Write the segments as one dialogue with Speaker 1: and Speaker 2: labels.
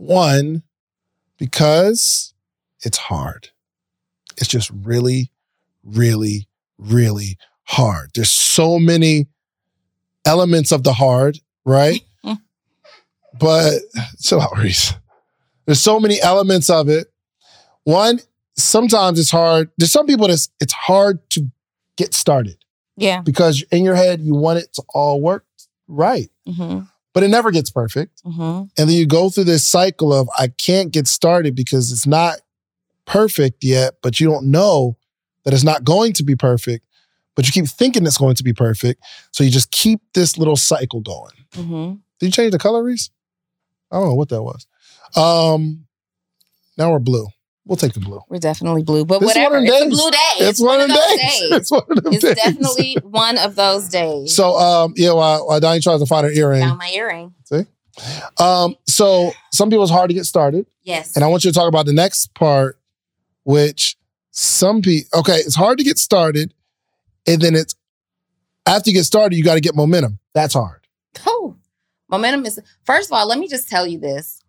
Speaker 1: One, because it's hard. It's just really, really, really hard. There's so many elements of the hard, right? but chill out, Reese. There's so many elements of it. One, sometimes it's hard. There's some people that's it's hard to get started
Speaker 2: Yeah.
Speaker 1: because in your head you want it to all work right,
Speaker 2: Mm-hmm.
Speaker 1: But it never gets perfect.
Speaker 2: Mm-hmm.
Speaker 1: And then you go through this cycle of I can't get started because it's not perfect yet, but you don't know that it's not going to be perfect, but you keep thinking it's going to be perfect. So you just keep this little cycle going.
Speaker 2: Mm-hmm.
Speaker 1: Did you change the color, Reese? I don't know what that was. Um, now we're blue. We'll take the blue.
Speaker 2: We're definitely blue, but
Speaker 1: is
Speaker 2: whatever.
Speaker 1: one of
Speaker 2: It's a blue day.
Speaker 1: It's, one, of them
Speaker 2: those
Speaker 1: days. It's one of them
Speaker 2: It's
Speaker 1: days.
Speaker 2: definitely one of those days.
Speaker 1: So um, yeah, while, while Donnie tries to find her earring.
Speaker 2: Found my earring.
Speaker 1: See, Um, so some people it's hard to get started.
Speaker 2: Yes.
Speaker 1: And I want you to talk about the next part, which some people, okay, it's hard to get started. And then it's after you get started, you got to get momentum. That's hard.
Speaker 2: Oh, momentum is. First of all, let me just tell you this.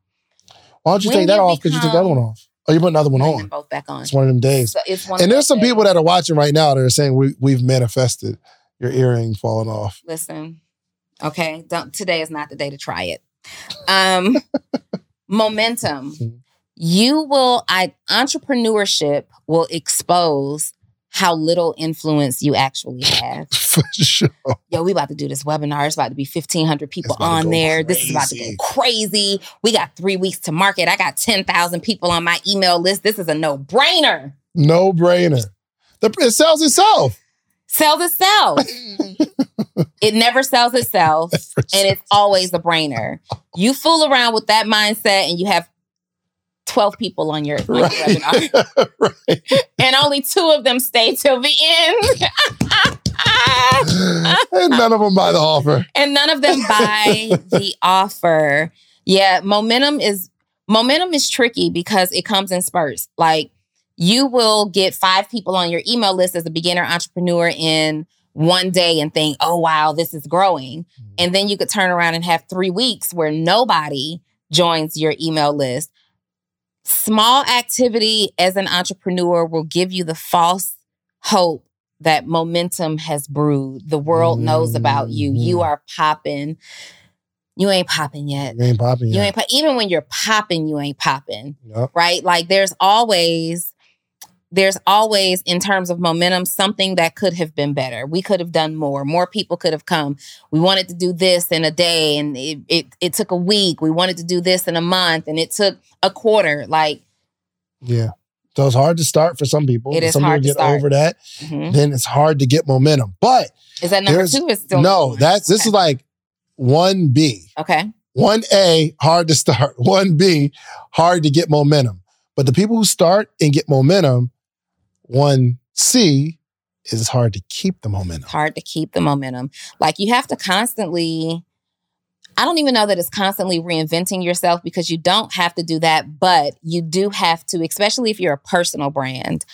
Speaker 1: Why don't you
Speaker 2: When
Speaker 1: take that
Speaker 2: you
Speaker 1: off because you took that one off? Oh, you put another one on.
Speaker 2: both back on.
Speaker 1: It's one of them days.
Speaker 2: So it's one.
Speaker 1: And there's some people that are watching right now that are saying we, we've manifested your earring falling off.
Speaker 2: listen. Okay, don't. Today is not the day to try it. Um, momentum.
Speaker 1: Mhm.
Speaker 2: You will. I entrepreneurship will expose how little influence you actually have.
Speaker 1: For sure.
Speaker 2: yo, we about to do this webinar. It's about to be 1,500 people
Speaker 1: It's about to
Speaker 2: on there. This is about to go
Speaker 1: crazy.
Speaker 2: crazy. We got three weeks to market. I got 10,000 people on my email list. This is a no brainer.
Speaker 1: No brainer. The, it sells itself.
Speaker 2: Sells itself. it never sells itself, and it's always a brainer. You fool around with that mindset, and you have 12 people on your, on your webinar,
Speaker 1: right. right.
Speaker 2: and only two of them stay till the end.
Speaker 1: and none of them buy the offer.
Speaker 2: and none of them buy the offer. Yeah, momentum is momentum is tricky because it comes in spurts. Like you will get five people on your email list as a beginner entrepreneur in one day and think, "Oh wow, this is growing." Mm. And then you could turn around and have 3 weeks where nobody joins your email list. Small activity as an entrepreneur will give you the false hope that momentum has brewed. The world knows about you. You
Speaker 1: Mhm.
Speaker 2: are popping. You ain't popping yet.
Speaker 1: You ain't popping
Speaker 2: You
Speaker 1: yet.
Speaker 2: ain't pop- even when you're popping, you ain't popping,
Speaker 1: Yup.
Speaker 2: right? Like there's always there's always in terms of momentum something that could have been better. We could have done more. More people could have come. We wanted to do this in a day and it it, it took a week. We wanted to do this in a month and it took a quarter. Like
Speaker 1: Yeah. So it's hard to start for some people.
Speaker 2: It is
Speaker 1: some
Speaker 2: hard to
Speaker 1: people get over that.
Speaker 2: mhm.
Speaker 1: Then it's hard to get momentum. But
Speaker 2: is that number two? Is still
Speaker 1: no, that's this
Speaker 2: Okay.
Speaker 1: is like one B.
Speaker 2: okay.
Speaker 1: One A, hard to start. One B, hard to get momentum. But the people who start and get momentum, one C is hard to keep the momentum.
Speaker 2: It's hard to keep the momentum. Like you have to constantly, I don't even know that it's constantly reinventing yourself because you don't have to do that, but you do have to, especially if you're a personal brand,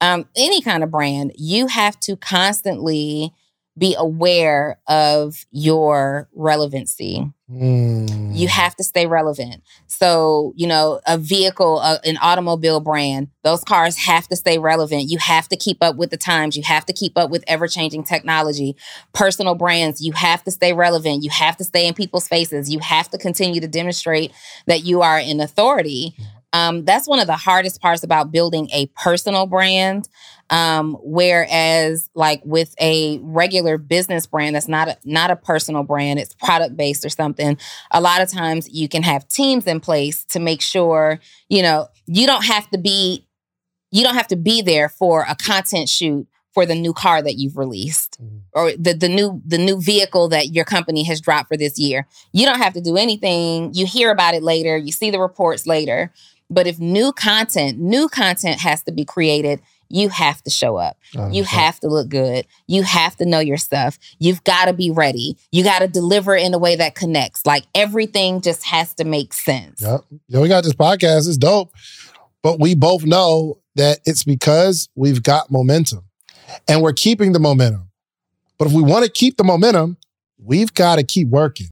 Speaker 2: um, any kind of brand, you have to constantly be aware of your relevancy.
Speaker 1: Mm.
Speaker 2: You have to stay relevant. So, you know, a vehicle, a, an automobile brand, those cars have to stay relevant. You have to keep up with the times. You have to keep up with ever changing technology. Personal brands, you have to stay relevant. You have to stay in people's faces. You have to continue to demonstrate that you are an authority. Um, that's one of the hardest parts about building a personal brand. Um, whereas like with a regular business brand that's not a, not a personal brand, it's product based or something. A lot of times you can have teams in place to make sure, you know, you don't have to be you don't have to be there for a content shoot for the new car that you've released
Speaker 1: Mhm.
Speaker 2: or the the new the new vehicle that your company has dropped for this year. You don't have to do anything. You hear about it later, you see the reports later. But if new content, new content has to be created, you have to show up. You
Speaker 1: 100%.
Speaker 2: have to look good. You have to know your stuff. You've got to be ready. You got to deliver in a way that connects. Like everything just has to make sense.
Speaker 1: Yep. Yeah, we got this podcast. It's dope. But we both know that it's because we've got momentum and we're keeping the momentum. But if we want to keep the momentum, we've got to keep working.